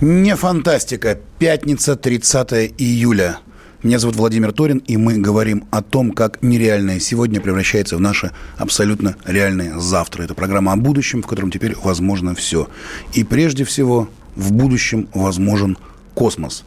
Не фантастика. Пятница, 30 июля. Меня зовут Владимир Торин, и мы говорим о том, как нереальное сегодня превращается в наше абсолютно реальное завтра. Это программа о будущем, в котором теперь возможно все. И прежде всего, в будущем возможен космос.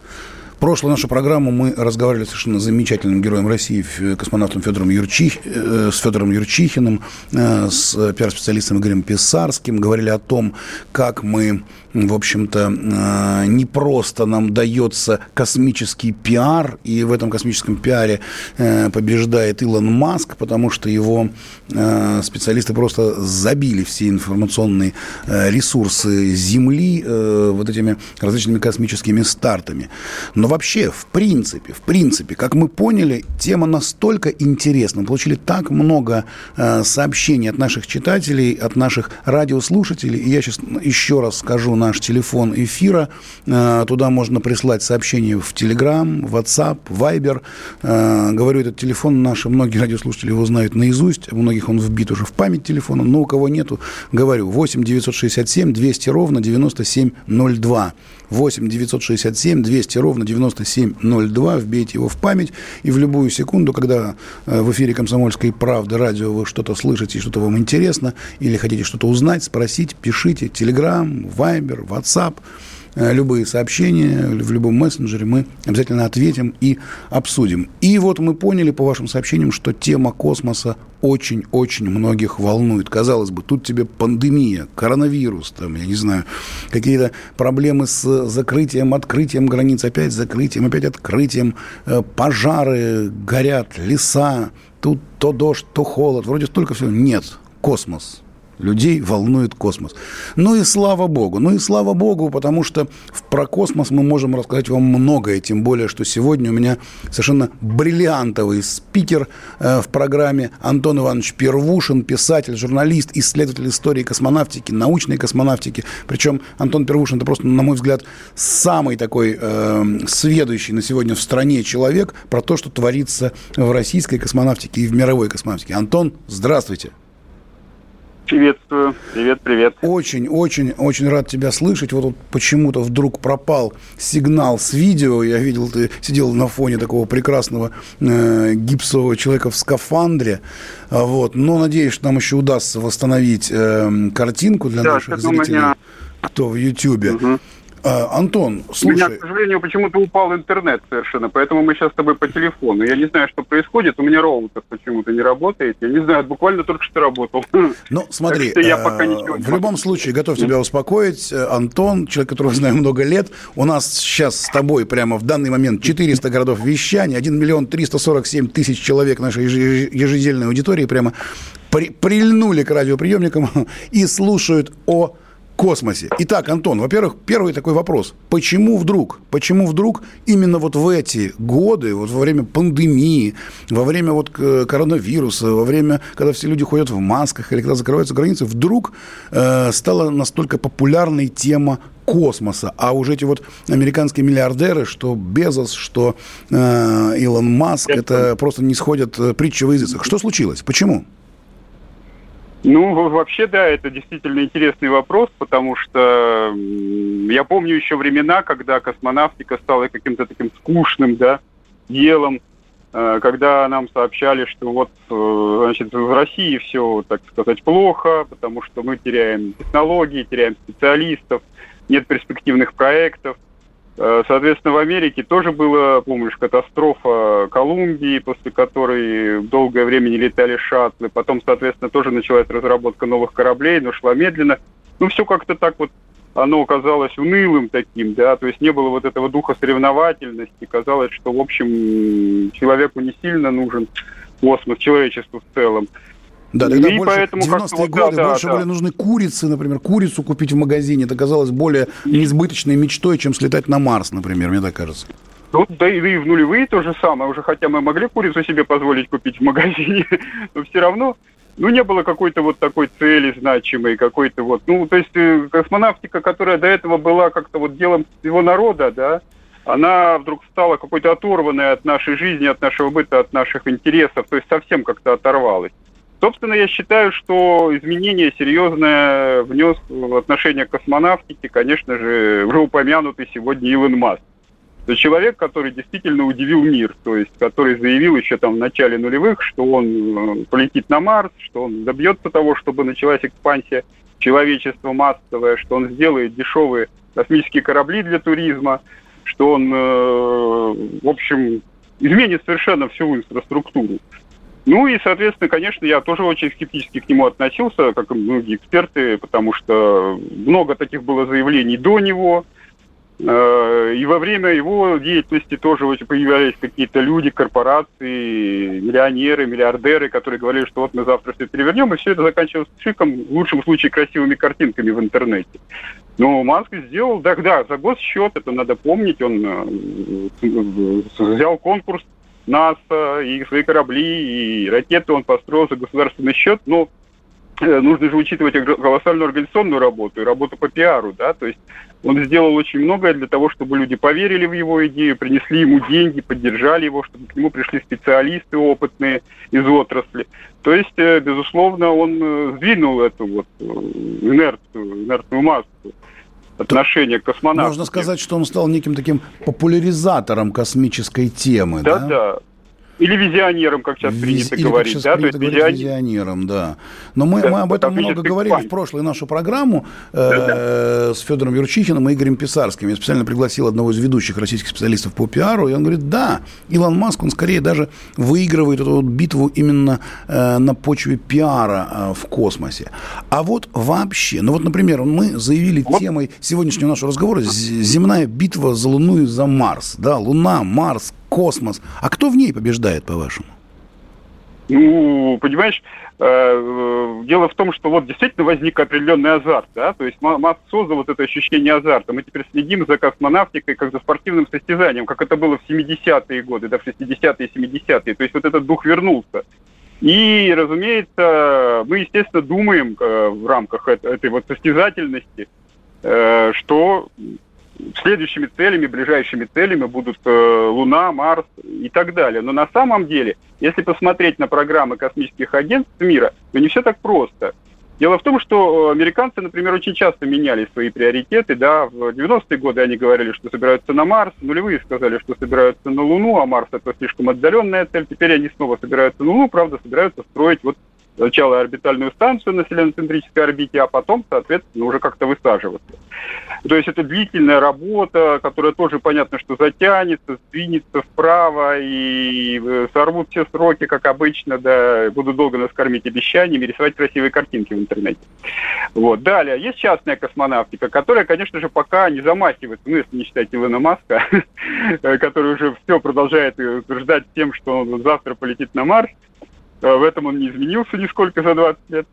Прошлую нашу программу мы разговаривали с совершенно замечательным героем России, космонавтом Федором Юрчих, э, с Федором Юрчихиным, э, с пиар-специалистом Игорем Писарским. Говорили о том, как мы в общем-то, э, не просто нам дается космический пиар, и в этом космическом пиаре побеждает Илон Маск, потому что его специалисты просто забили все информационные ресурсы Земли вот этими различными космическими стартами. Но вообще, в принципе, в принципе, как мы поняли, тема настолько интересна, мы получили так много сообщений от наших читателей, от наших радиослушателей, и я сейчас еще раз скажу наш телефон эфира. Э, туда можно прислать сообщения в Telegram, WhatsApp, Viber. Э, говорю, этот телефон наши многие радиослушатели его знают наизусть. У многих он вбит уже в память телефона, но у кого нету, говорю, 8 967 200 ровно 9702. 8 967 200 ровно 9702. Вбейте его в память. И в любую секунду, когда э, в эфире «Комсомольской правды» радио вы что-то слышите, что-то вам интересно, или хотите что-то узнать, спросить, пишите. Телеграм, Вайбер, Э, любые сообщения в любом мессенджере мы обязательно ответим и обсудим. И вот мы поняли по вашим сообщениям, что тема космоса очень-очень многих волнует. Казалось бы, тут тебе пандемия, коронавирус, там, я не знаю, какие-то проблемы с закрытием, открытием границ, опять закрытием, опять открытием, э, пожары, горят леса, тут то дождь, то холод, вроде столько всего. Нет, космос – Людей волнует космос. Ну и слава богу. Ну и слава богу, потому что про космос мы можем рассказать вам многое. Тем более, что сегодня у меня совершенно бриллиантовый спикер э, в программе Антон Иванович Первушин, писатель, журналист, исследователь истории космонавтики, научной космонавтики. Причем Антон Первушин – это просто, на мой взгляд, самый такой э, сведущий на сегодня в стране человек про то, что творится в российской космонавтике и в мировой космонавтике. Антон, здравствуйте. Приветствую. Привет, привет. Очень, очень, очень рад тебя слышать. Вот, вот почему-то вдруг пропал сигнал с видео. Я видел, ты сидел на фоне такого прекрасного э, гипсового человека в скафандре. А, вот. Но надеюсь, что нам еще удастся восстановить э, картинку для да, наших зрителей, меня... кто в Ютьюбе. Угу. А, Антон, слушай... У меня, к сожалению, почему-то упал интернет совершенно, поэтому мы сейчас с тобой по телефону. Я не знаю, что происходит, у меня роутер почему-то не работает. Я не знаю, буквально только что работал. Ну, смотри, я пока э, ничего в любом случае готов тебя успокоить. Э, Антон, человек, которого знаю много лет, у нас сейчас с тобой прямо в данный момент 400 городов вещания, 1 миллион 347 тысяч человек нашей ежедельной аудитории прямо при, прильнули к радиоприемникам и слушают о космосе. Итак, Антон, во-первых, первый такой вопрос. Почему вдруг, почему вдруг именно вот в эти годы, вот во время пандемии, во время вот э, коронавируса, во время, когда все люди ходят в масках или когда закрываются границы, вдруг э, стала настолько популярной тема космоса. А уже эти вот американские миллиардеры, что Безос, что э, Илон Маск, это просто не сходят э, притчи в языцах. Что случилось? Почему? Ну, вообще, да, это действительно интересный вопрос, потому что я помню еще времена, когда космонавтика стала каким-то таким скучным, да, делом, э, когда нам сообщали, что вот, э, значит, в России все, так сказать, плохо, потому что мы теряем технологии, теряем специалистов, нет перспективных проектов. Э, соответственно, в Америке тоже была, помнишь, катастрофа Колумбии, после которой долгое время не летали шаттлы. Потом, соответственно, тоже началась разработка новых кораблей, но шла медленно. Ну, все как-то так вот оно казалось унылым таким, да, то есть не было вот этого духа соревновательности, казалось, что, в общем, человеку не сильно нужен космос, человечеству в целом. Да, тогда и больше, поэтому 90-е годы да, больше да, были да. нужны курицы, например, курицу купить в магазине, это казалось более неизбыточной мечтой, чем слетать на Марс, например, мне так кажется. Ну, да и, и в нулевые то же самое, уже хотя мы могли курицу себе позволить купить в магазине, но все равно ну, не было какой-то вот такой цели значимой, какой-то вот, ну, то есть э, космонавтика, которая до этого была как-то вот делом всего народа, да, она вдруг стала какой-то оторванной от нашей жизни, от нашего быта, от наших интересов, то есть совсем как-то оторвалась. Собственно, я считаю, что изменение серьезное внес в отношение к космонавтике, конечно же, уже упомянутый сегодня Илон Маск. Это человек, который действительно удивил мир, то есть который заявил еще там в начале нулевых, что он э, полетит на Марс, что он добьется того, чтобы началась экспансия человечества массовая, что он сделает дешевые космические корабли для туризма, что он, э, в общем, изменит совершенно всю инфраструктуру. Ну и, соответственно, конечно, я тоже очень скептически к нему относился, как и многие эксперты, потому что много таких было заявлений до него, Э, и во время его деятельности тоже появлялись какие-то люди, корпорации, миллионеры, миллиардеры, которые говорили, что вот мы завтра все перевернем, и все это заканчивалось шиком, в лучшем случае красивыми картинками в интернете. Но Маск сделал, да, да, за госсчет, это надо помнить, он э, взял конкурс НАСА и свои корабли, и ракеты он построил за государственный счет, но Э, нужно же учитывать колоссальную организационную работу и работу по пиару, да, то есть он сделал очень многое для того, чтобы люди поверили в его идею, принесли ему деньги, поддержали его, чтобы к нему пришли специалисты опытные из отрасли. То есть, э, безусловно, он э, сдвинул эту вот инерцию, инертную массу отношения к космонавтике. Можно сказать, что он стал неким таким популяризатором космической темы, да? Да, да. Или визионером, как сейчас принято Или, говорить. Как сейчас да? принято говорить визион... визионером, да. Но мы, да, мы об этом много говорили план. в прошлую нашу программу э, с Федором Юрчихиным и Игорем Писарским. Я специально пригласил одного из ведущих российских специалистов по пиару, и он говорит, да, Илон Маск, он скорее даже выигрывает эту вот битву именно э, на почве пиара э, в космосе. А вот вообще, ну вот, например, мы заявили вот. темой сегодняшнего нашего разговора «Земная битва за Луну и за Марс». Да, Луна, Марс, космос. А кто в ней побеждает, по-вашему? Ну, понимаешь, э, э, дело в том, что вот действительно возник определенный азарт, да, то есть Маск создал вот это ощущение азарта. Мы теперь следим за космонавтикой как за спортивным состязанием, как это было в 70-е годы, да, в 60-е и 70-е. То есть вот этот дух вернулся. И, разумеется, мы, естественно, думаем э, в рамках этой вот состязательности, что следующими целями, ближайшими целями будут э, Луна, Марс и так далее. Но на самом деле, если посмотреть на программы космических агентств мира, то не все так просто. Дело в том, что американцы, например, очень часто меняли свои приоритеты. Да? В 90-е годы они говорили, что собираются на Марс, нулевые сказали, что собираются на Луну, а Марс это слишком отдаленная цель. Теперь они снова собираются на Луну, правда, собираются строить вот сначала орбитальную станцию на селеноцентрической орбите, а потом, соответственно, уже как-то высаживаться. То есть это длительная работа, которая тоже понятно, что затянется, сдвинется вправо и э, сорвут все сроки, как обычно, да, будут долго нас кормить обещаниями, рисовать красивые картинки в интернете. Вот. Далее, есть частная космонавтика, которая, конечно же, пока не замахивается, ну, если не считать Илона Маска, который уже все продолжает утверждать тем, что он завтра полетит на Марс, Э, в этом он не изменился нисколько за 20 лет.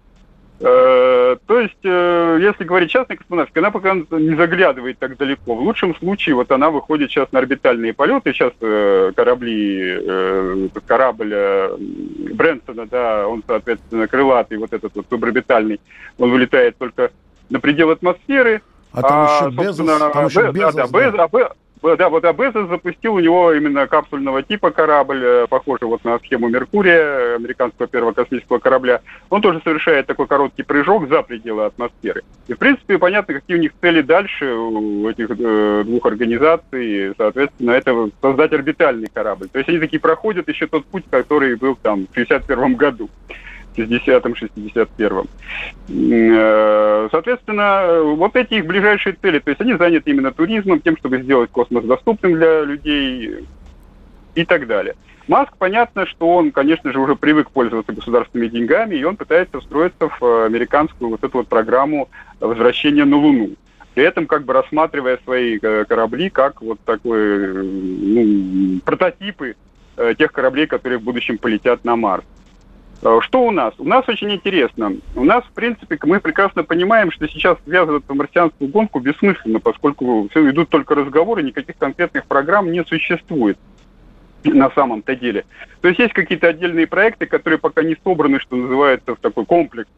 Э, то есть, э, если говорить частная космонавтика, она пока не заглядывает так далеко. В лучшем случае, вот она выходит сейчас на орбитальные полеты. Сейчас корабли, корабль Брэнсона, да, он, соответственно, крылатый, вот этот вот суборбитальный, он вылетает только на предел атмосферы. А там а, еще Безос, там еще Безос, да, да, да. Да, вот Абезос запустил у него именно капсульного типа корабль, э, похожий вот на схему Меркурия, американского первого космического корабля. Он тоже совершает такой короткий прыжок за пределы атмосферы. И, в принципе, понятно, какие у них цели дальше у этих э, двух организаций. Соответственно, это создать орбитальный корабль. То есть они такие проходят еще тот путь, который был там в 1961 году. 60-м, 61-м. Э, соответственно, вот эти их ближайшие цели, то есть они заняты именно туризмом, тем, чтобы сделать космос доступным для людей и так далее. Маск, понятно, что он, конечно же, уже привык пользоваться государственными деньгами, и он пытается встроиться в американскую вот эту вот программу возвращения на Луну. При этом как бы рассматривая свои э, корабли как вот такой ну, прототипы э, тех кораблей, которые в будущем полетят на Марс. Э, что у нас? У нас очень интересно. У нас, в принципе, мы прекрасно понимаем, что сейчас связываться в марсианскую гонку бессмысленно, поскольку все идут только разговоры, никаких конкретных программ не существует на самом-то деле. То есть есть какие-то отдельные проекты, которые пока не собраны, что называется, в такой комплекс,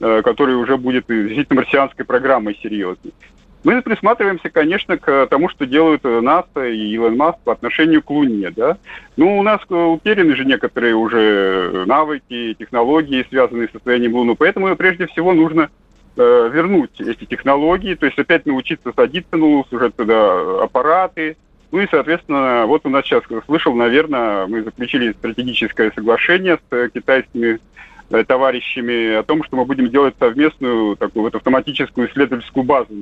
э, который уже будет действительно марсианской программой серьезной. Мы присматриваемся, конечно, к тому, что делают НАСА и Илон Маск по отношению к Луне. Да? Ну, у нас утеряны же некоторые уже навыки, технологии, связанные с состоянием Луны. Поэтому прежде всего нужно э, вернуть эти технологии, то есть опять научиться садиться на Луну, уже туда аппараты. Ну и, соответственно, вот у нас сейчас, слышал, наверное, мы заключили стратегическое соглашение с китайскими э, товарищами о том, что мы будем делать совместную такую вот автоматическую исследовательскую базу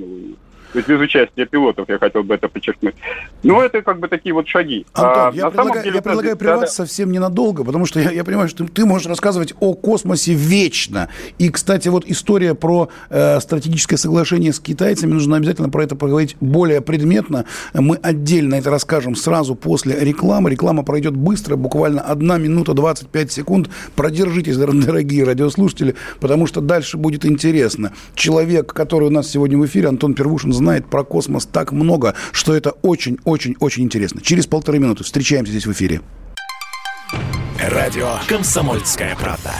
То есть без участия пилотов, я хотел бы это подчеркнуть. Ну, это как бы такие вот шаги. Антон, а, я, предлагаю, деле, я предлагаю прерваться да, совсем ненадолго, потому что я, я понимаю, что ты, ты можешь рассказывать о космосе вечно. И, кстати, вот история про э, стратегическое соглашение с китайцами, нужно обязательно про это поговорить более предметно. Мы отдельно это расскажем сразу после рекламы. Реклама пройдет быстро, буквально 1 минута 25 секунд. Продержитесь, дорогие радиослушатели, потому что дальше будет интересно. Человек, который у нас сегодня в эфире, Антон Первушин, знает про космос так много, что это очень-очень-очень интересно. Через полторы минуты встречаемся здесь в эфире. Радио «Комсомольская правда».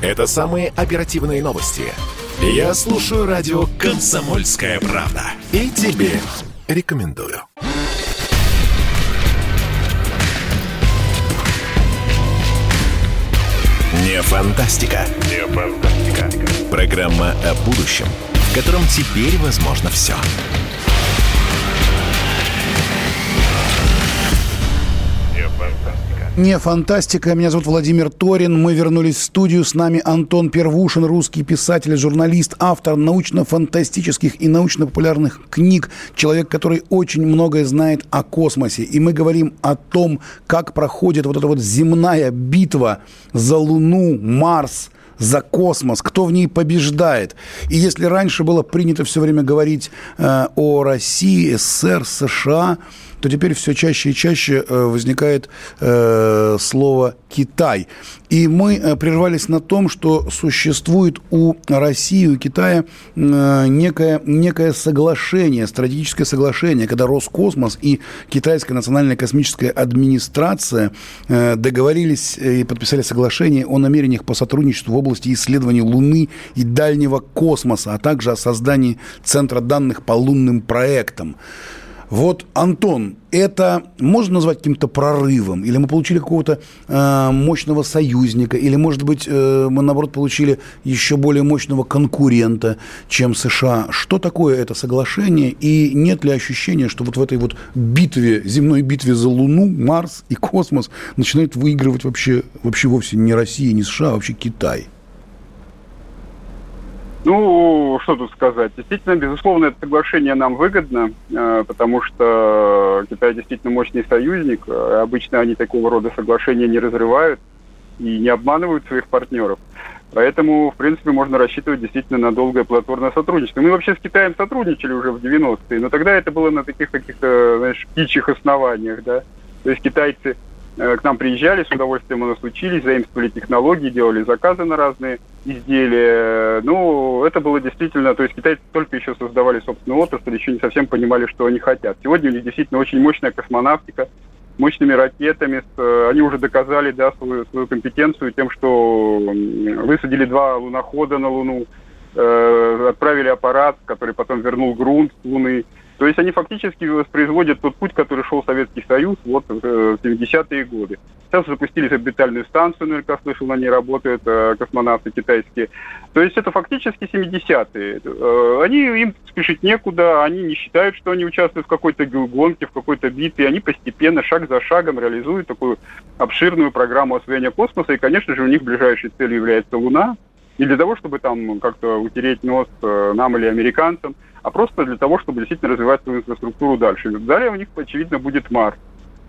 Это самые оперативные новости. Я слушаю радио «Комсомольская правда». И тебе рекомендую. Не фантастика. Не фантастика. Программа о будущем – в котором теперь возможно все. Не фантастика. Меня зовут Владимир Торин. Мы вернулись в студию. С нами Антон Первушин, русский писатель, журналист, автор научно-фантастических и научно-популярных книг. Человек, который очень многое знает о космосе. И мы говорим о том, как проходит вот эта вот земная битва за Луну, Марс – за космос, кто в ней побеждает. И если раньше было принято все время говорить э, о России, СССР, США, то теперь все чаще и чаще э, возникает э, слово Китай. И мы э, прервались на том, что существует у России, у Китая некое, некое соглашение, стратегическое соглашение, когда Роскосмос и Китайская национальная космическая администрация договорились и подписали соглашение о намерениях по сотрудничеству в области исследований Луны и дальнего космоса, а также о создании Центра данных по лунным проектам. Вот, Антон, это можно назвать каким-то прорывом? Или мы получили какого-то э, мощного союзника? Или, может быть, э, мы, наоборот, получили еще более мощного конкурента, чем США? Что такое это соглашение? И нет ли ощущения, что вот в этой вот битве, земной битве за Луну, Марс и космос начинает выигрывать вообще, вообще вовсе не Россия, не США, а вообще Китай? Ну, что тут сказать. Действительно, безусловно, это соглашение нам выгодно, э, потому что Китай действительно мощный союзник. Э, обычно они такого рода соглашения не разрывают и не обманывают своих партнеров. Поэтому, в принципе, можно рассчитывать действительно на долгое плодотворное сотрудничество. Мы вообще с Китаем сотрудничали уже в 90-е, но тогда это было на таких каких-то, знаешь, птичьих основаниях, да. То есть китайцы к нам приезжали, с удовольствием у нас учились, заимствовали технологии, делали заказы на разные изделия. Ну, это было действительно, то есть китайцы только еще создавали собственную отрасль, еще не совсем понимали, что они хотят. Сегодня у них действительно очень мощная космонавтика, мощными ракетами. Э, они уже доказали да, свою, свою компетенцию тем, что высадили два лунохода на Луну, э, отправили аппарат, который потом вернул грунт с Луны. То есть они фактически воспроизводят тот путь, который шел Советский Союз вот в 70-е э, годы. Сейчас запустили орбитальную станцию, наверняка слышал, на ней работают э, космонавты китайские. То есть это фактически 70-е. Э, они, им спешить некуда, они не считают, что они участвуют в какой-то гонке, в какой-то битве. Они постепенно, шаг за шагом реализуют такую обширную программу освоения космоса. И, конечно же, у них ближайшей целью является Луна. Не для того, чтобы там как-то утереть нос нам или американцам, а просто для того, чтобы действительно развивать свою инфраструктуру дальше. Далее у них, очевидно, будет Марс.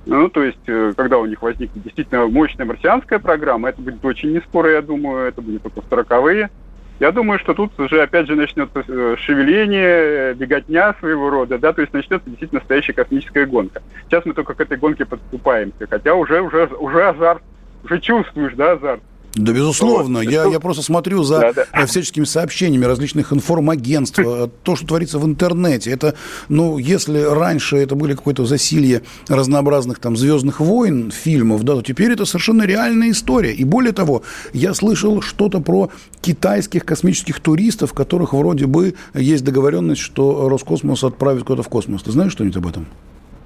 Ну, то есть, э, когда у них возникнет действительно мощная марсианская программа, это будет очень не скоро, я думаю, это будет только в сороковые. Я думаю, что тут уже опять же начнется э, шевеление, беготня своего рода, да, то есть начнется действительно настоящая космическая гонка. Сейчас мы только к этой гонке подступаемся, хотя уже, уже, уже азарт, уже чувствуешь, да, азарт. Да, безусловно. Вот. Я, я просто смотрю за да, да. Э, всяческими сообщениями различных информагентств, э, то, что творится в интернете. Это, ну, если раньше это были какое-то засилье разнообразных там звездных войн, фильмов, да, то теперь это совершенно реальная история. И более того, я слышал что-то про китайских космических туристов, которых вроде бы есть договоренность, что Роскосмос отправит куда-то в космос. Ты знаешь что-нибудь об этом?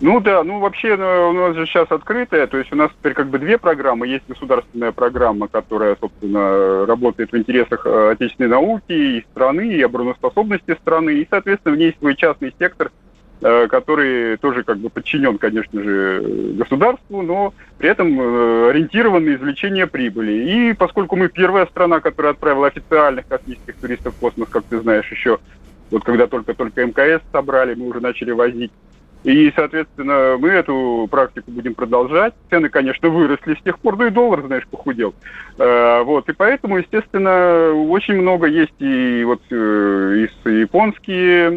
Ну да, ну вообще ну, у нас же сейчас открытая, то есть у нас теперь как бы две программы. Есть государственная программа, которая, собственно, работает в интересах э, отечественной науки и страны, и обороноспособности страны, и, соответственно, в ней свой частный сектор, э, который тоже как бы подчинен, конечно же, государству, но при этом ориентирован на извлечение прибыли. И поскольку мы первая страна, которая отправила официальных космических туристов в космос, как ты знаешь, еще вот когда только-только мкс собрали, мы уже начали возить и, соответственно, мы эту практику будем продолжать. Цены, конечно, выросли с тех пор, ну и доллар, знаешь, похудел. Э, вот, и поэтому, естественно, очень много есть и вот э, и японские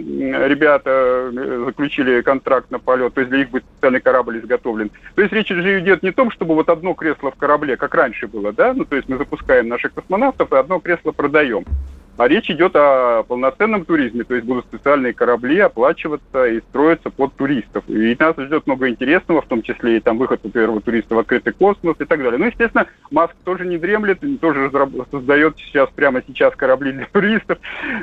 ребята э, заключили контракт на полет, то есть для их будет специальный корабль изготовлен. То есть речь же идет не о том, чтобы вот одно кресло в корабле, как раньше было, да, ну то есть мы запускаем наших космонавтов и одно кресло продаем. А речь идет о полноценном туризме, то есть будут специальные корабли оплачиваться и строиться под туристов. И нас ждет много интересного, в том числе и там выход первого туриста в открытый космос и так далее. Ну, естественно, Маск тоже не дремлет, тоже создает сейчас, прямо сейчас корабли для туристов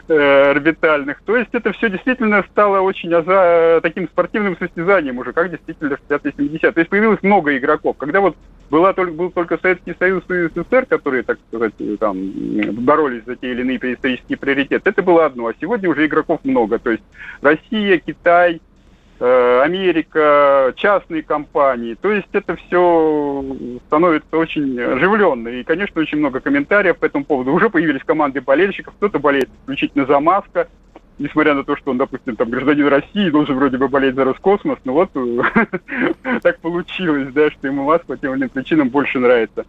э, орбитальных. То есть это все действительно стало очень аза, таким спортивным состязанием уже, как действительно в 50-70. То есть появилось много игроков. Когда вот была только, был только Советский Союз и СССР, которые, так сказать, там боролись за те или иные исторические приоритеты. Это было одно. А сегодня уже игроков много. То есть Россия, Китай, э, Америка, частные компании. То есть это все становится очень оживленно. И, конечно, очень много комментариев по этому поводу. Уже появились команды болельщиков. Кто-то болеет исключительно за Маска, несмотря на то, что он, допустим, там гражданин России, должен вроде бы болеть за Роскосмос, но вот так получилось, да, что ему Маск по тем или иным причинам больше нравится.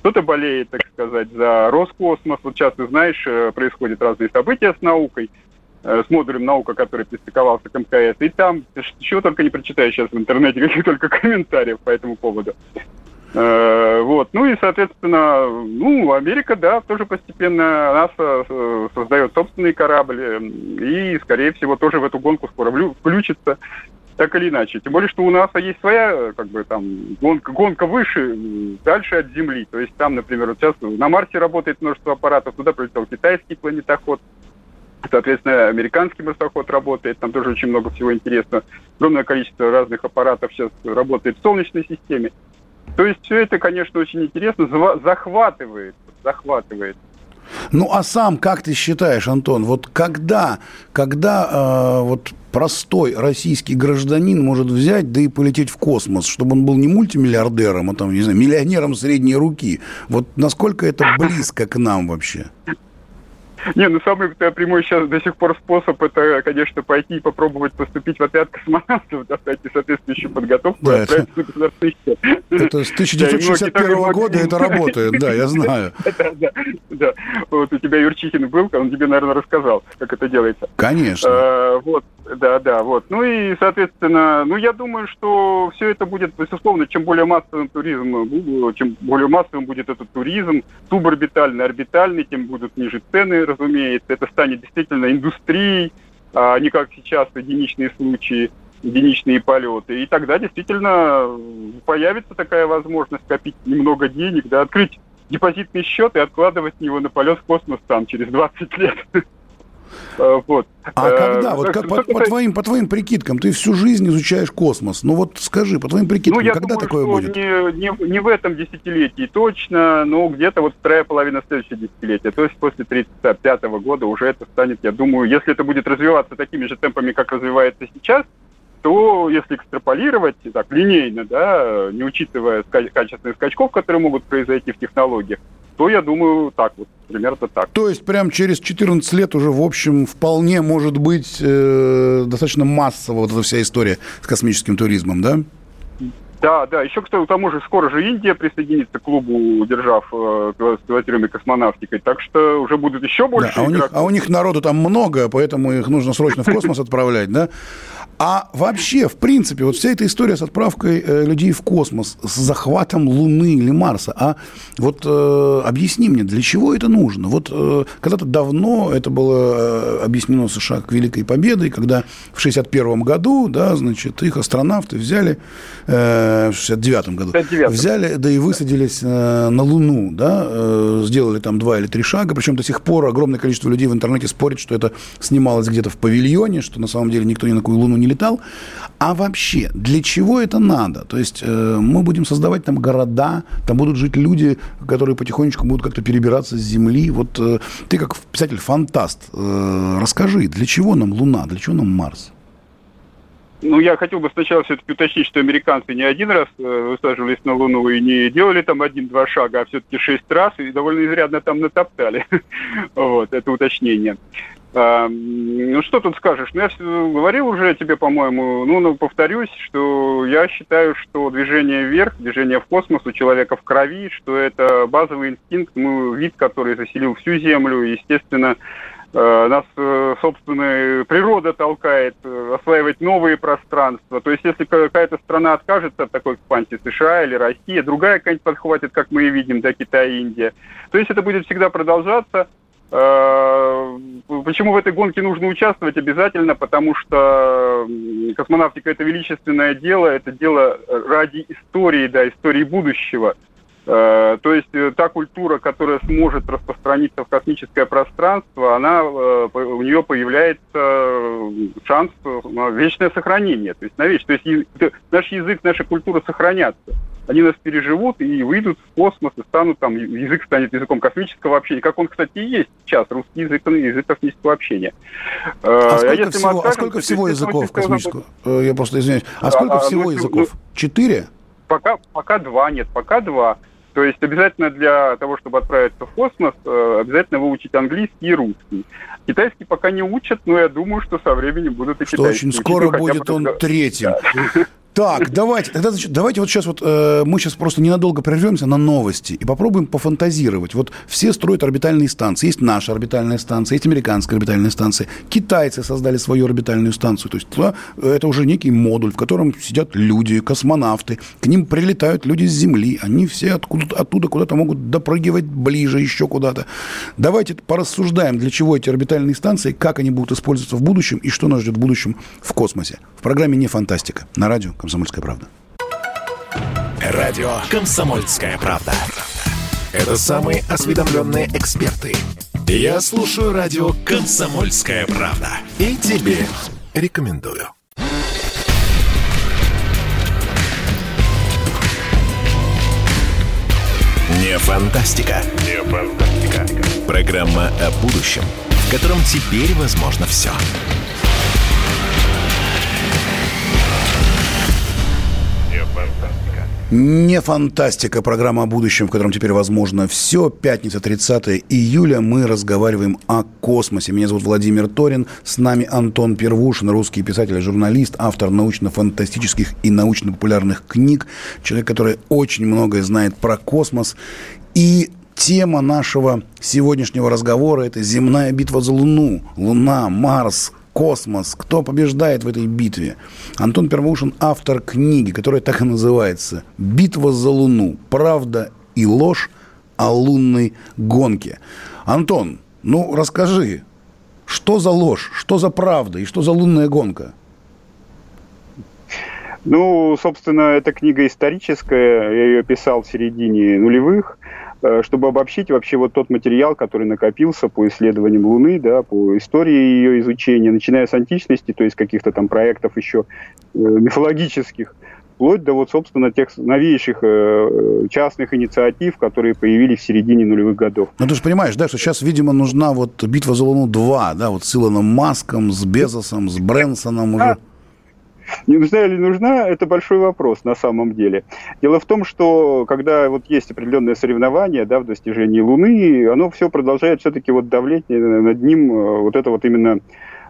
Кто-то болеет, так сказать, за Роскосмос. Вот сейчас, ты знаешь, э, происходят разные события с наукой, э, с модулем наука, который пристыковался к МКС. И там, чего только не прочитаешь сейчас в интернете, каких только комментариев по этому поводу. Э, вот. Ну и, соответственно, ну, Америка, да, тоже постепенно НАСА создает собственные корабли и, скорее всего, тоже в эту гонку скоро включится так или иначе. Тем более, что у НАСА есть своя, как бы, там, гонка, гонка выше, дальше от Земли. То есть там, например, вот сейчас на Марсе работает множество аппаратов, туда прилетел китайский планетоход, Соответственно, американский марсоход работает, там тоже очень много всего интересного. Огромное количество разных аппаратов сейчас работает в Солнечной системе. То есть все это, конечно, очень интересно, захватывает, захватывает. Ну, а сам, как ты считаешь, Антон, вот когда, когда э, вот простой российский гражданин может взять, да и полететь в космос, чтобы он был не мультимиллиардером, а там, не знаю, миллионером средней руки. Вот насколько это близко к нам вообще? Не, ну самый прямой сейчас до сих пор способ это, конечно, пойти и попробовать поступить в отряд космонавтов, пройти соответствующую подготовку да, это, Это с 1961 года это работает, да, я знаю. Да, да, да. Вот у тебя Юрчихин был, он тебе, наверное, рассказал, как это делается. Конечно. А, вот, да, да, вот. Ну и, соответственно, ну я думаю, что все это будет, безусловно, чем более массовым туризм, чем более массовым будет этот туризм, суборбитальный, орбитальный, тем будут ниже цены, разумеется. Это станет действительно индустрией, а не как сейчас единичные случаи, единичные полеты. И тогда действительно появится такая возможность копить немного денег, да, открыть депозитный счет и откладывать него на полет в космос там через 20 лет. Э, вот. А э, когда? Вот как, по, по, твоим, по твоим прикидкам, ты всю жизнь изучаешь космос. Ну вот скажи, по твоим прикидкам, ну, я когда думаю, такое будет? Не, не, не в этом десятилетии точно, но где-то вот вторая половина следующего десятилетия. То есть после 1935 года уже это станет, я думаю, если это будет развиваться такими же темпами, как развивается сейчас, то если экстраполировать так линейно, да, не учитывая ска- качественных скачков, которые могут произойти в технологиях, то я думаю так вот, примерно так. То есть прям через 14 лет уже, в общем, вполне может быть э, достаточно массово вот эта вся история с космическим туризмом, да? Да, да. Еще, к тому же, скоро же Индия присоединится к клубу, держав э, пилотируемой космонавтикой. Так что уже будут еще больше да, а, у них, а у них народу там много, поэтому их нужно срочно в космос отправлять, да? А вообще, в принципе, вот вся эта история с отправкой э, людей в космос, с захватом Луны или Марса, а вот э, объясни мне, для чего это нужно? Вот э, когда-то давно это было э, объяснено США к Великой Победой, когда в 61 году, да, значит, их астронавты взяли, э, в 69 году, 59 взяли, да и высадились э, на Луну, да, э, сделали там два или три шага, причем до сих пор огромное количество людей в интернете спорит, что это снималось где-то в павильоне, что на самом деле никто ни на какую Луну не летал. А вообще, для чего это надо? То есть э, мы будем создавать там города, там будут жить люди, которые потихонечку будут как-то перебираться с Земли. Вот э, ты как писатель-фантаст, э, расскажи, для чего нам Луна, для чего нам Марс? Ну, я хотел бы сначала все-таки уточнить, что американцы не один раз э, высаживались на Луну и не делали там один-два шага, а все-таки шесть раз и довольно изрядно там натоптали. вот, это уточнение. А, ну, что тут скажешь? Ну, я говорил уже тебе, по-моему, ну, ну, повторюсь, что я считаю, что движение вверх, движение в космос у человека в крови, что это базовый инстинкт, ну, вид, который заселил всю Землю, естественно, нас, э, собственно, природа толкает э, осваивать новые пространства. То есть, если какая-то страна откажется от такой экспансии, США или Россия, другая какая-нибудь подхватит, как мы и видим, да, Китай Индия. То есть, это будет всегда продолжаться. Э, почему в этой гонке нужно участвовать обязательно? Потому что космонавтика это величественное дело, это дело ради истории, да, истории будущего. Э, то есть э, та культура, которая сможет распространиться в космическое пространство, она, у нее появляется шанс на вечное сохранение, то есть на вещь. То есть наш язык, наша культура сохранятся они нас переживут и выйдут в космос и станут там, язык станет языком космического общения, как он, кстати, и есть сейчас, русский язык, язык космического общения. А, а сколько всего, откажем, а сколько всего языков космического? Э, я просто извиняюсь. А сколько а, всего ну, языков? Ну, Четыре? Пока, пока два, нет, пока два. То есть обязательно для того, чтобы отправиться в космос, э, обязательно выучить английский и русский. Китайский пока не учат, но я думаю, что со временем будут и что китайский. Что очень скоро учить, будет он третьим. Да. Так, давайте, тогда, значит, давайте вот сейчас вот э, мы сейчас просто ненадолго прервемся на новости и попробуем пофантазировать. Вот все строят орбитальные станции. Есть наша орбитальная станция, есть американская орбитальная станция. Китайцы создали свою орбитальную станцию. То есть это уже некий модуль, в котором сидят люди, космонавты. К ним прилетают люди с Земли. Они все откуда, оттуда куда-то могут допрыгивать ближе еще куда-то. Давайте порассуждаем, для чего эти орбитальные станции, как они будут использоваться в будущем и что нас ждет в будущем в космосе. В программе «Не фантастика» на радио «Комсомольская правда». Радио «Комсомольская правда». Это самые осведомленные эксперты. Я слушаю радио «Комсомольская правда». И тебе рекомендую. Не фантастика. Не фантастика. Программа о будущем, в котором теперь возможно все. Все. Не фантастика, программа о будущем, в котором теперь возможно все. Пятница, 30 июля. Мы разговариваем о космосе. Меня зовут Владимир Торин. С нами Антон Первушин, русский писатель, журналист, автор научно-фантастических и научно-популярных книг. Человек, который очень многое знает про космос. И тема нашего сегодняшнего разговора – это земная битва за Луну. Луна, Марс, космос, кто побеждает в этой битве. Антон Первоушин – автор книги, которая так и называется «Битва за Луну. Правда и ложь о лунной гонке». Антон, ну расскажи, что за ложь, что за правда и что за лунная гонка? Ну, собственно, эта книга историческая, я ее писал в середине нулевых. Э, чтобы обобщить вообще вот тот материал, который накопился по исследованиям Луны, да, по истории ее изучения, начиная с античности, то есть каких-то там проектов еще э, мифологических, вплоть до вот, собственно, тех новейших э, частных инициатив, которые появились в середине нулевых годов. Ну, ты же понимаешь, да, что сейчас, видимо, нужна вот битва за Луну 2, да, вот с Илоном Маском, с Безосом, с Брэнсоном уже. Не нужна или нужна, это большой вопрос на самом деле. Дело в том, что когда вот есть определенное соревнование да, в достижении Луны, оно все продолжает все-таки вот давлеть над ним э, вот это вот именно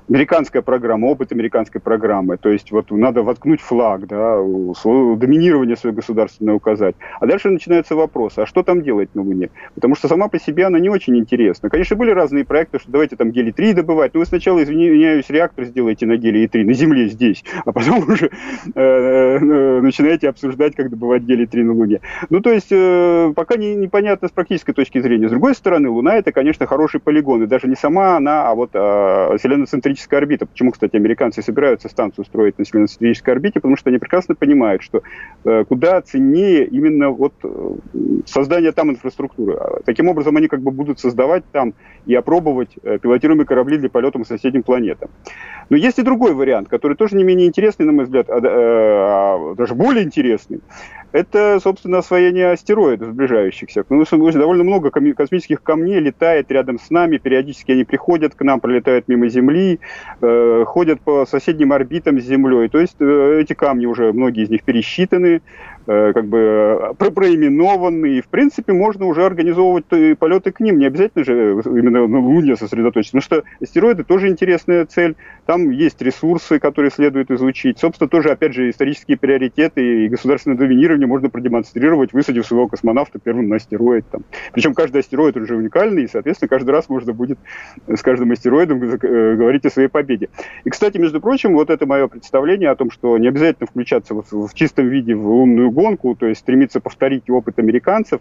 американская программа, опыт американской программы. То есть вот надо воткнуть флаг, да, доминирование свое государственное указать. А дальше начинается вопрос, а что там делать на Луне? Потому что сама по себе она не очень интересна. Конечно, были разные проекты, что давайте там гелий-3 добывать, но вы сначала, извиняюсь, реактор сделайте на гелий-3, на Земле здесь, а потом уже э, э, начинаете обсуждать, как добывать гелий-3 на Луне. Ну, то есть, э, пока не, непонятно с практической точки зрения. С другой стороны, Луна это, конечно, хороший полигон, и даже не сама она, а вот э, вселенно-центрическая орбита. Почему, кстати, американцы собираются станцию строить на вселенно-центрической орбите? Потому что они прекрасно понимают, что э, куда ценнее именно вот э, создание там инфраструктуры. А таким образом, они как бы будут создавать там и опробовать э, пилотируемые корабли для полета по соседним планетам. Но есть и другой вариант, который тоже не менее интересный, на мой взгляд, а, а даже более интересный. Это, собственно, освоение астероидов сближающихся. Ну, довольно много космических камней летает рядом с нами, периодически они приходят к нам, пролетают мимо Земли, э, ходят по соседним орбитам с Землей. То есть э, эти камни уже, многие из них пересчитаны, Э, как бы э, про проименованы, и, в принципе, можно уже организовывать полеты к ним, не обязательно же именно на Луне сосредоточиться, потому что астероиды тоже интересная цель, там есть ресурсы, которые следует изучить, собственно, тоже, опять же, исторические приоритеты и государственное доминирование можно продемонстрировать, высадив своего космонавта первым на астероид. Там. Причем каждый астероид уже уникальный, и, соответственно, каждый раз можно будет с каждым астероидом э, говорить о своей победе. И, кстати, между прочим, вот это мое представление о том, что не обязательно включаться в чистом виде в лунную гонку, то есть стремиться повторить опыт американцев,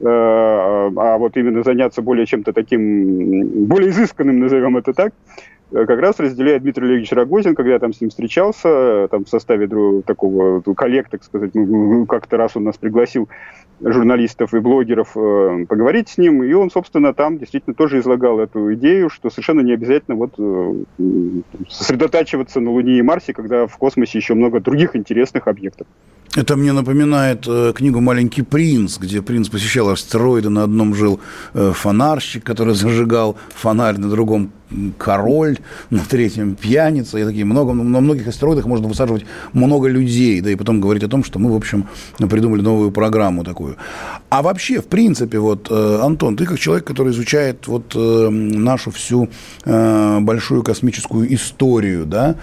э, а вот именно заняться более чем-то таким, более изысканным, назовем это так, э, как раз разделяет Дмитрий Олегович Рогозин, когда я там с ним встречался, там в составе такого коллег, так сказать, как-то раз он нас пригласил журналистов и блогеров э, поговорить с ним, и он, собственно, там действительно тоже излагал эту идею, что совершенно не обязательно вот сосредотачиваться на Луне и Марсе, когда в космосе еще много других интересных объектов. Это мне напоминает э, книгу «Маленький принц», где принц посещал астероиды, на одном жил э, фонарщик, который зажигал фонарь, на другом король, на третьем пьяница. И такие много, на многих астероидах можно высаживать много людей, да и потом говорить о том, что мы, в общем, придумали новую программу такую. А вообще, в принципе, вот, э, Антон, ты как человек, который изучает вот э, нашу всю э, большую космическую историю, да,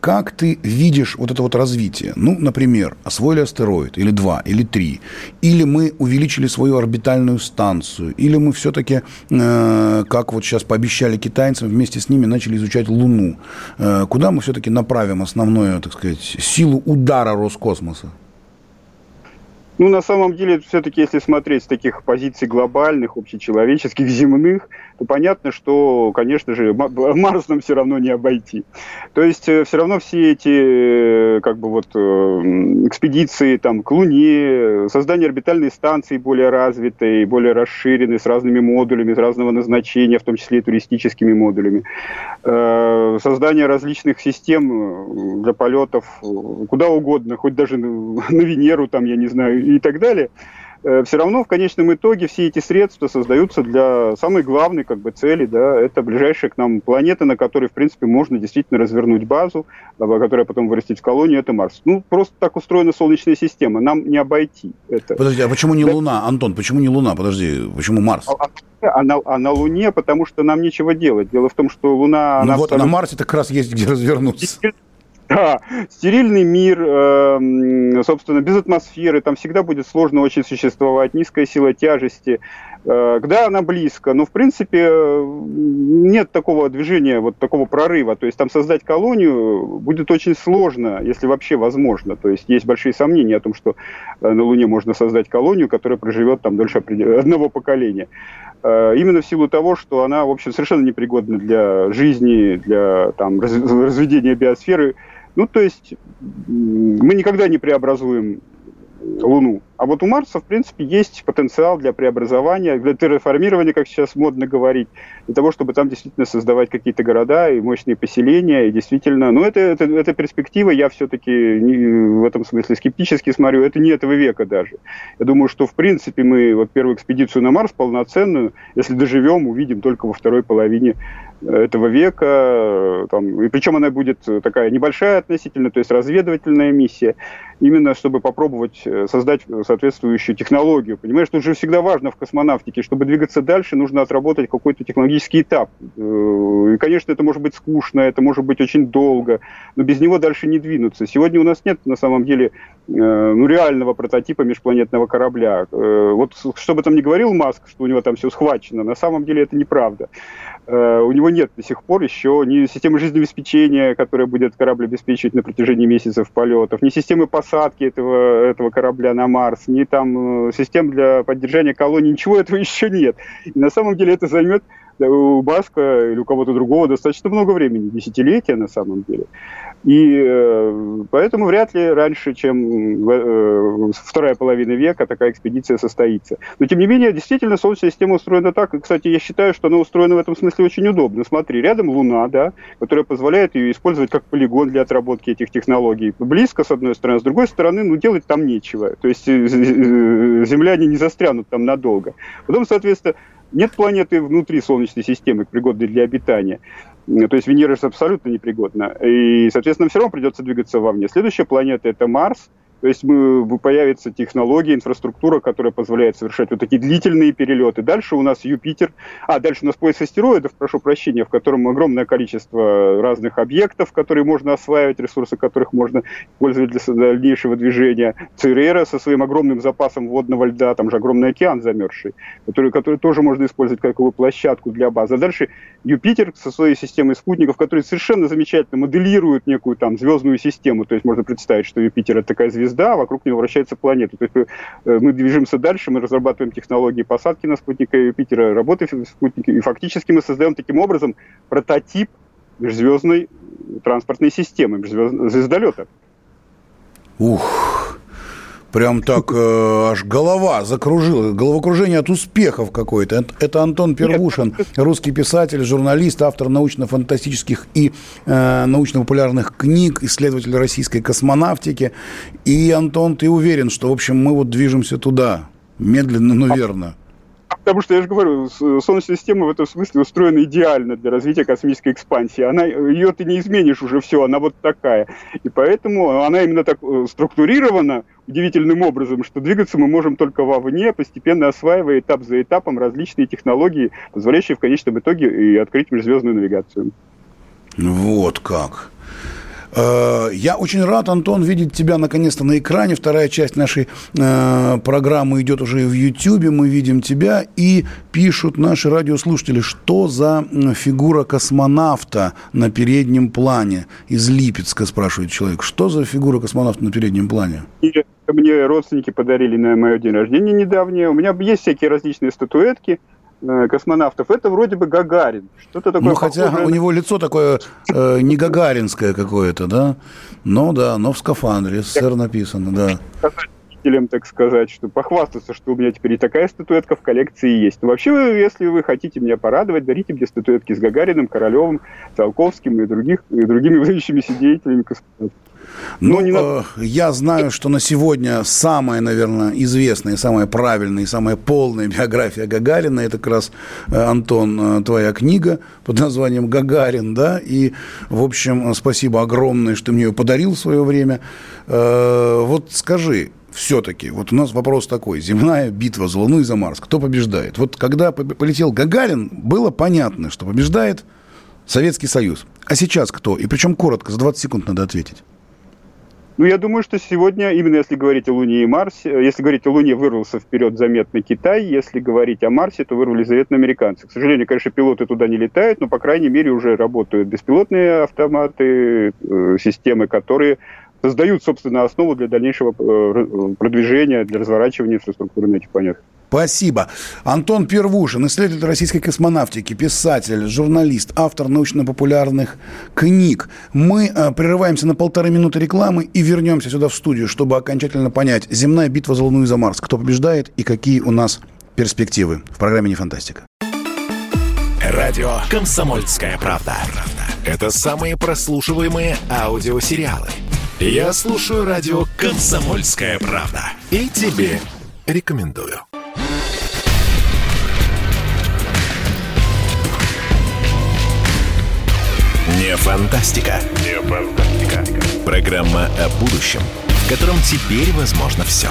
как ты видишь вот это вот развитие? Ну, например, освоили астероид, или два, или три, или мы увеличили свою орбитальную станцию, или мы все-таки, как вот сейчас пообещали, обещали китайцам, вместе с ними начали изучать Луну. Э, куда мы все-таки направим основную, так сказать, силу удара Роскосмоса? Ну, на самом деле, все-таки, если смотреть с таких позиций глобальных, общечеловеческих, земных, то понятно, что, конечно же, Марс нам все равно не обойти. То есть, э, все равно все эти, э, как бы вот, э, экспедиции там, к Луне, создание орбитальной станции более развитой, более расширенной, с разными модулями, с разного назначения, в том числе и туристическими модулями, создание различных систем для полетов куда угодно, хоть даже на Венеру, там, я не знаю, и так далее, все равно в конечном итоге все эти средства создаются для самой главной как бы, цели, да, это ближайшая к нам планета, на которой, в принципе, можно действительно развернуть базу, которая потом вырастет в колонию, это Марс. Ну, просто так устроена Солнечная система, нам не обойти это. Подожди, а почему не да? Луна, Антон, почему не Луна, подожди, почему Марс? А, а, на, а на Луне, потому что нам нечего делать. Дело в том, что Луна... Ну вот, а на Марсе как раз есть где развернуться. Да, стерильный мир, э, собственно, без атмосферы, там всегда будет сложно очень существовать, низкая сила тяжести. Э, когда она близко, но, в принципе, нет такого движения, вот такого прорыва. То есть там создать колонию будет очень сложно, если вообще возможно. То есть есть большие сомнения о том, что э, на Луне можно создать колонию, которая проживет там дольше одного поколения. Э, именно в силу того, что она, в общем, совершенно непригодна для жизни, для там, разведения биосферы, ну, то есть мы никогда не преобразуем Луну. А вот у Марса, в принципе, есть потенциал для преобразования, для терраформирования, как сейчас модно говорить, для того, чтобы там действительно создавать какие-то города и мощные поселения. И действительно, ну, это, это, это перспектива, я все-таки в этом смысле скептически смотрю, это не этого века даже. Я думаю, что, в принципе, мы вот первую экспедицию на Марс полноценную, если доживем, увидим только во второй половине этого века, там, и причем она будет такая небольшая относительно, то есть разведывательная миссия, именно чтобы попробовать э, создать соответствующую технологию. Понимаешь, тут же всегда важно в космонавтике, чтобы двигаться дальше, нужно отработать какой-то технологический этап. Э, и, конечно, это может быть скучно, это может быть очень долго, но без него дальше не двинуться. Сегодня у нас нет, на самом деле, ну, реального прототипа межпланетного корабля. Вот что бы там ни говорил Маск, что у него там все схвачено, на самом деле это неправда. У него нет до сих пор еще ни системы жизнеобеспечения, которая будет корабль обеспечивать на протяжении месяцев полетов, ни системы посадки этого, этого корабля на Марс, ни там систем для поддержания колонии, ничего этого еще нет. И на самом деле это займет у Баска или у кого-то другого достаточно много времени, десятилетия на самом деле. И э, поэтому вряд ли раньше, чем э, вторая половина века, такая экспедиция состоится. Но тем не менее, действительно, Солнечная система устроена так. И, кстати, я считаю, что она устроена в этом смысле очень удобно. Смотри, рядом Луна, да, которая позволяет ее использовать как полигон для отработки этих технологий. Близко, с одной стороны, а с другой стороны, ну, делать там нечего. То есть э, земляне не застрянут там надолго. Потом, соответственно, нет планеты внутри Солнечной системы, пригодной для обитания. То есть Венера же абсолютно непригодна. И, соответственно, все равно придется двигаться вовне. Следующая планета – это Марс – то есть мы, появится технология, инфраструктура, которая позволяет совершать вот такие длительные перелеты. Дальше у нас Юпитер, а дальше у нас пояс астероидов, прошу прощения, в котором огромное количество разных объектов, которые можно осваивать, ресурсы которых можно использовать для дальнейшего движения. Церера со своим огромным запасом водного льда, там же огромный океан замерзший, который, который тоже можно использовать как площадку для базы. А дальше Юпитер со своей системой спутников, которые совершенно замечательно моделируют некую там звездную систему. То есть можно представить, что Юпитер это такая звезда, звезда, а вокруг него вращается планета. То есть э, мы движемся дальше, мы разрабатываем технологии посадки на спутника Юпитера, работы в спутнике, и фактически мы создаем таким образом прототип межзвездной транспортной системы, звездолета. Ух, Прям так э, аж голова закружила, головокружение от успехов какой-то. Это Антон Первушин, русский писатель, журналист, автор научно-фантастических и э, научно-популярных книг, исследователь российской космонавтики. И, Антон, ты уверен, что, в общем, мы вот движемся туда, медленно, но верно? Потому что, я же говорю, Солнечная система в этом смысле устроена идеально для развития космической экспансии. Она, ее ты не изменишь уже все, она вот такая. И поэтому она именно так э, структурирована удивительным образом, что двигаться мы можем только вовне, постепенно осваивая этап за этапом различные технологии, позволяющие в конечном итоге и открыть межзвездную навигацию. Вот как. Э, я очень рад, Антон, видеть тебя наконец-то на экране. Вторая часть нашей э, программы идет уже в YouTube. Мы видим тебя и пишут наши радиослушатели, что за фигура космонавта на переднем плане. Из Липецка спрашивает человек. Что за фигура космонавта на переднем плане? Мне родственники подарили на мое день рождения недавнее. У меня есть всякие различные статуэтки – космонавтов, это вроде бы Гагарин. Что-то такое. Ну, хотя у него лицо такое э, не гагаринское какое-то, да? Но да, но в скафандре, СССР написано, да. так сказать, что похвастаться, что у меня теперь и такая статуэтка в коллекции есть. Но вообще, если вы хотите меня порадовать, дарите мне статуэтки с Гагариным, Королевым, Циолковским и, других, и другими выдающимися деятелями космонавтов. Ну, не надо... Э, я знаю, что на сегодня самая, наверное, известная, самая правильная и самая полная биография Гагарина, это как раз, э, Антон, э, твоя книга под названием «Гагарин», да, и, в общем, спасибо огромное, что ты мне ее подарил в свое время. Вот скажи, все-таки, вот у нас вопрос такой, земная битва за Луну и за Марс, кто побеждает? Вот когда полетел Гагарин, было понятно, что побеждает Советский Союз. А сейчас кто? И причем коротко, за 20 секунд надо ответить. Ну, я думаю, что сегодня, именно если говорить о Луне и Марсе, если говорить о Луне, вырвался вперед заметно Китай, если говорить о Марсе, то вырвались заветно американцы. К сожалению, конечно, пилоты туда не летают, но, по крайней мере, уже работают беспилотные автоматы, э, системы, которые создают, собственно, основу для дальнейшего э, продвижения, для разворачивания инфраструктуры на этих планетах. Спасибо. Антон Первушин, исследователь российской космонавтики, писатель, журналист, автор научно-популярных книг. Мы э, прерываемся на полторы минуты рекламы и вернемся сюда в студию, чтобы окончательно понять, земная битва за Луну и за Марс, кто побеждает и какие у нас перспективы в программе «Не фантастика». Радио «Комсомольская правда». Это самые прослушиваемые аудиосериалы. Я слушаю радио «Комсомольская правда» и тебе рекомендую. Не фантастика. Не фантастика. Программа о будущем, в котором теперь возможно все.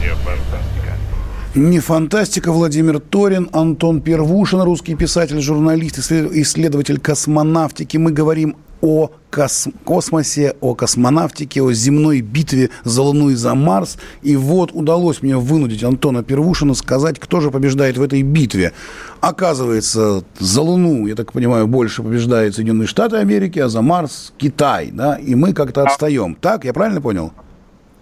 Не фантастика. Не фантастика. Владимир Торин, Антон Первушин, русский писатель, журналист, исследователь космонавтики. Мы говорим о кос космосе, о космонавтике, о земной битве за Луну и за Марс. И вот удалось мне вынудить Антона Первушина сказать, кто же побеждает в этой битве. Оказывается, за Луну, я так понимаю, больше побеждают Соединенные Штаты Америки, а за Марс Китай. Да? И мы как-то отстаем. Так, я правильно понял?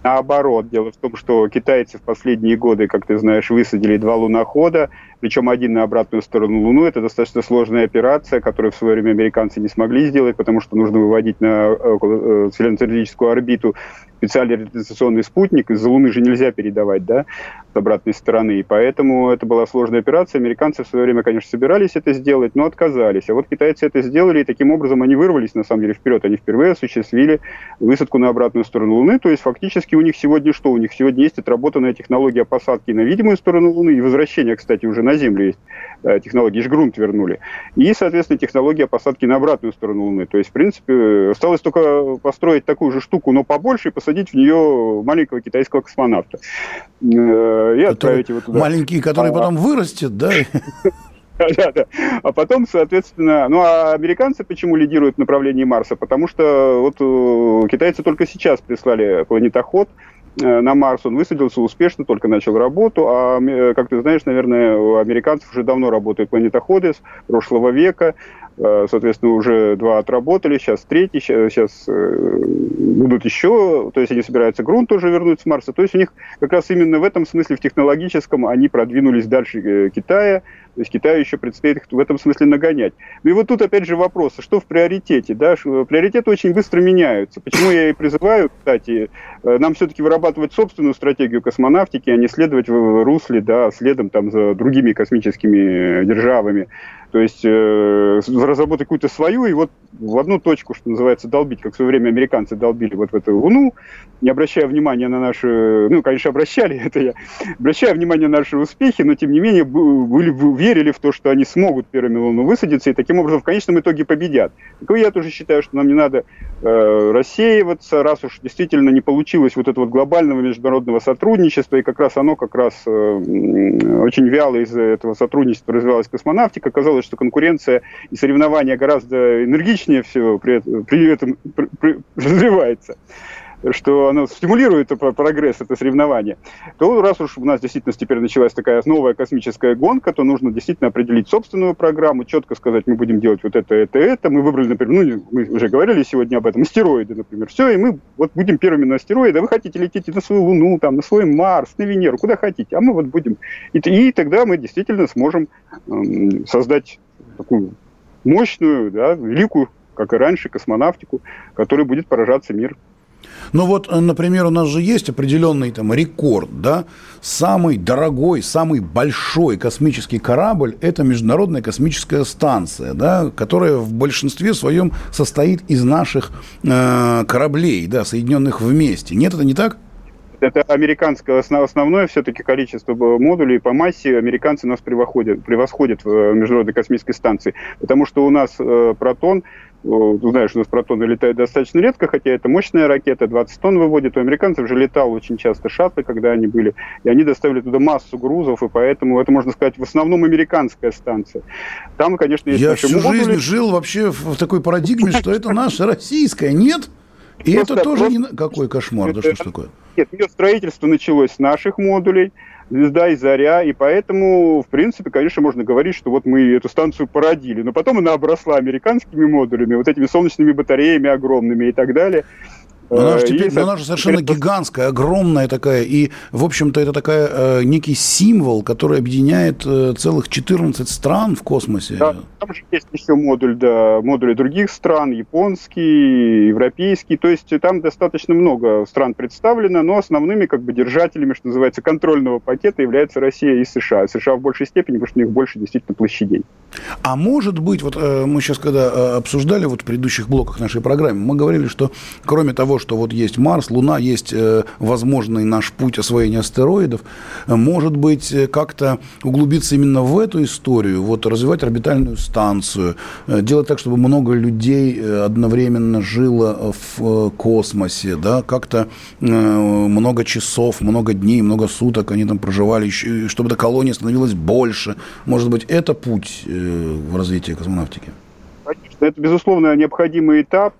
Наоборот, дело в том, что китайцы в последние годы, как ты знаешь, высадили два лунохода, причем один на обратную сторону Луны. Это достаточно сложная операция, которую в свое время американцы не смогли сделать, потому что нужно выводить на э, цилиндрическую орбиту специальный радиационный спутник, из-за Луны же нельзя передавать, да, с обратной стороны, и поэтому это была сложная операция. Американцы в свое время, конечно, собирались это сделать, но отказались. А вот китайцы это сделали, и таким образом они вырвались, на самом деле, вперед. Они впервые осуществили высадку на обратную сторону Луны, то есть фактически у них сегодня что? У них сегодня есть отработанная технология посадки на видимую сторону Луны и возвращения, кстати, уже на Землю есть э, технологии, же грунт вернули. И, соответственно, технология посадки на обратную сторону Луны. То есть, в принципе, осталось только построить такую же штуку, но побольше, и посадить в нее маленького китайского космонавта. И отправить его туда. Маленький, который а, потом вырастет, да? Да, да. А потом, соответственно, ну а американцы почему лидируют в направлении Марса? Потому что вот э, китайцы только сейчас прислали планетоход, на Марс, он высадился успешно, только начал работу, а, как ты знаешь, наверное, у американцев уже давно работают планетоходы с прошлого века, э, соответственно, уже два отработали, сейчас третий, сейчас э, будут еще, то есть они собираются грунт тоже вернуть с Марса, то есть у них как раз именно в этом смысле, в технологическом, они продвинулись дальше Китая, то есть Китаю еще предстоит их в этом смысле нагонять. Ну и вот тут опять же вопрос, что в приоритете? Да? Приоритеты очень быстро меняются. Почему я и призываю, кстати, э, нам все-таки вырабатывать собственную стратегию космонавтики, а не следовать в русле, да, следом там за другими космическими державами. То есть э, разработать какую-то свою и вот в одну точку, что называется, долбить, как в свое время американцы долбили вот в эту Луну, не обращая внимания на наши, ну, конечно, обращали это я, обращая внимание на наши успехи, но тем не менее были, верили в то, что они смогут первыми Луну высадиться и таким образом в конечном итоге победят. Так я тоже считаю, что нам не надо э, рассеиваться, раз уж действительно не получилось вот этого глобального международного сотрудничества, и как раз оно как раз э, очень вяло из этого сотрудничества развивалась космонавтика, оказалось, что конкуренция и соревнования гораздо энергичнее все при, при этом при, при, развивается что оно стимулирует прогресс, это соревнование, то раз уж у нас действительно теперь началась такая новая космическая гонка, то нужно действительно определить собственную программу, четко сказать, мы будем делать вот это, это, это. Мы выбрали, например, ну, мы уже говорили сегодня об этом, астероиды, например. Все, и мы вот будем первыми на астероиды. А вы хотите лететь на свою Луну, там, на свой Марс, на Венеру, куда хотите. А мы вот будем. И, и тогда мы действительно сможем эм, создать такую мощную, да, великую, как и раньше, космонавтику, которой будет поражаться мир. Ну вот, э, например, у нас же есть определенный там рекорд, да, самый дорогой, самый большой космический корабль – это Международная космическая станция, да, которая в большинстве своем состоит из наших э, кораблей, да, соединенных вместе. Нет, это не так? Это американское основное все-таки количество модулей по массе американцы нас превосходят, превосходят в э, Международной космической станции, потому что у нас э, протон ты знаешь, у нас протоны летают достаточно редко, хотя это мощная ракета, 20 тонн выводит. У американцев же летал очень часто шаттлы, когда они были, и они доставили туда массу грузов, и поэтому это, можно сказать, в основном американская станция. Там, конечно, есть... Я всю модули. жизнь жил вообще в такой парадигме, что это наша российская, нет? И это тоже не... Какой кошмар, да что ж такое? Нет, ее строительство началось с наших модулей, звезда и заря, и поэтому, в принципе, конечно, можно говорить, что вот мы эту станцию породили, но потом она обросла американскими модулями, вот этими солнечными батареями огромными и так далее. Но она, же теперь, но она же совершенно гигантская, огромная такая. И, в общем-то, это такая э, некий символ, который объединяет э, целых 14 стран в космосе. Да, там же есть еще модуль, да, модули других стран, японский, европейский. То есть там достаточно много стран представлено, но основными как бы держателями, что называется, контрольного пакета является Россия и США. США в большей степени, потому что у них больше действительно площадей. А может быть, вот э, мы сейчас, когда э, обсуждали вот в предыдущих блоках нашей программы, мы говорили, что кроме того, что вот есть Марс, Луна, есть э, возможный наш путь освоения астероидов, может быть, как-то углубиться именно в эту историю, вот развивать орбитальную станцию, делать так, чтобы много людей одновременно жило в космосе, да, как-то много часов, много дней, много суток они там проживали, чтобы эта колония становилась больше. Может быть, это путь в развитии космонавтики? Конечно, это, безусловно, необходимый этап.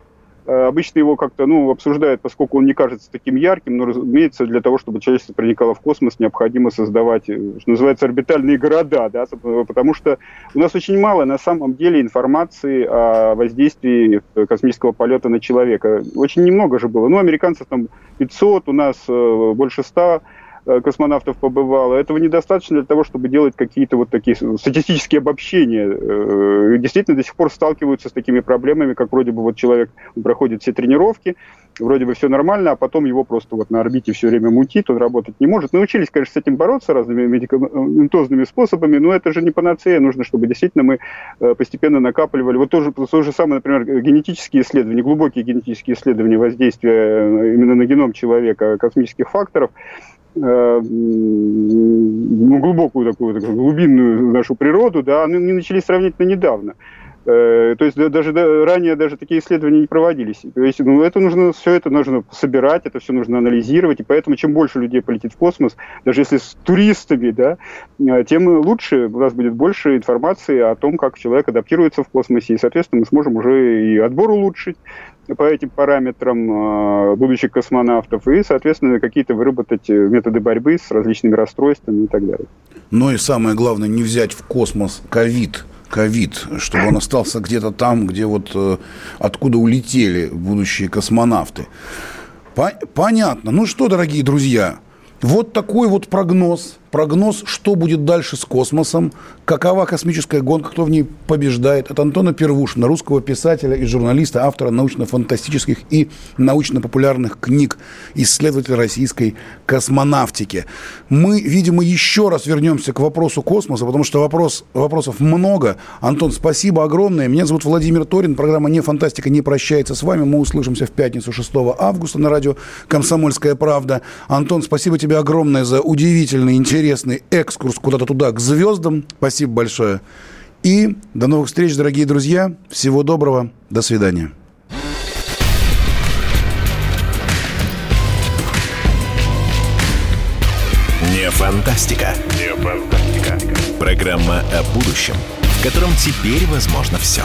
Э, обычно его как-то ну, обсуждают, поскольку он не кажется таким ярким, но, разумеется, для того, чтобы человечество проникало в космос, необходимо создавать, э, что называется, орбитальные города, да, потому что у нас очень мало на самом деле информации о воздействии космического полета на человека. Очень немного же было. Ну, американцев там 500, у нас э, больше 100 Э, космонавтов побывало. Этого недостаточно для того, чтобы делать какие-то вот такие статистические обобщения. Э, действительно, до сих пор сталкиваются с такими проблемами, как вроде бы вот человек проходит все тренировки, вроде бы все нормально, а потом его просто вот на орбите все время мутит, он работать не может. Научились, конечно, с этим бороться разными медикаментозными способами, но это же не панацея. Нужно, чтобы действительно мы э, постепенно накапливали. Вот тоже то же самое, например, генетические исследования, глубокие генетические исследования воздействия именно на геном человека космических факторов – Э, ну, глубокую такую, такую глубинную нашу природу, да, они начались сравнительно недавно. Э, то есть даже ранее даже такие исследования не проводились. То есть, ну, это нужно, все это нужно собирать, это все нужно анализировать, и поэтому чем больше людей полетит в космос, даже если с туристами, да, э, тем лучше у нас будет больше информации о том, как человек адаптируется в космосе, и, соответственно, мы сможем уже и отбор улучшить, по этим параметрам а, будущих космонавтов и, соответственно, какие-то выработать методы борьбы с различными расстройствами и так далее. Но и самое главное, не взять в космос ковид, ковид, чтобы он остался где-то там, где вот э, откуда улетели будущие космонавты. Понятно. Ну что, дорогие друзья, вот такой вот прогноз прогноз, что будет дальше с космосом, какова космическая гонка, кто в ней побеждает. От Антона Первушина, русского писателя и журналиста, автора научно-фантастических и научно-популярных книг, исследователя российской космонавтики. Мы, видимо, еще раз вернемся к вопросу космоса, потому что вопрос, вопросов много. Антон, спасибо огромное. Меня зовут Владимир Торин. Программа «Не фантастика» не прощается с вами. Мы услышимся в пятницу 6 августа на радио «Комсомольская правда». Антон, спасибо тебе огромное за удивительный, интересный интересный экскурс куда-то туда, к звездам. Спасибо большое. И до новых встреч, дорогие друзья. Всего доброго. До свидания. Не фантастика. Не фантастика. Программа о будущем, в котором теперь возможно все.